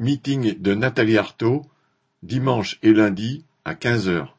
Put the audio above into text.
Meeting de Nathalie Arthaud, dimanche et lundi, à quinze heures.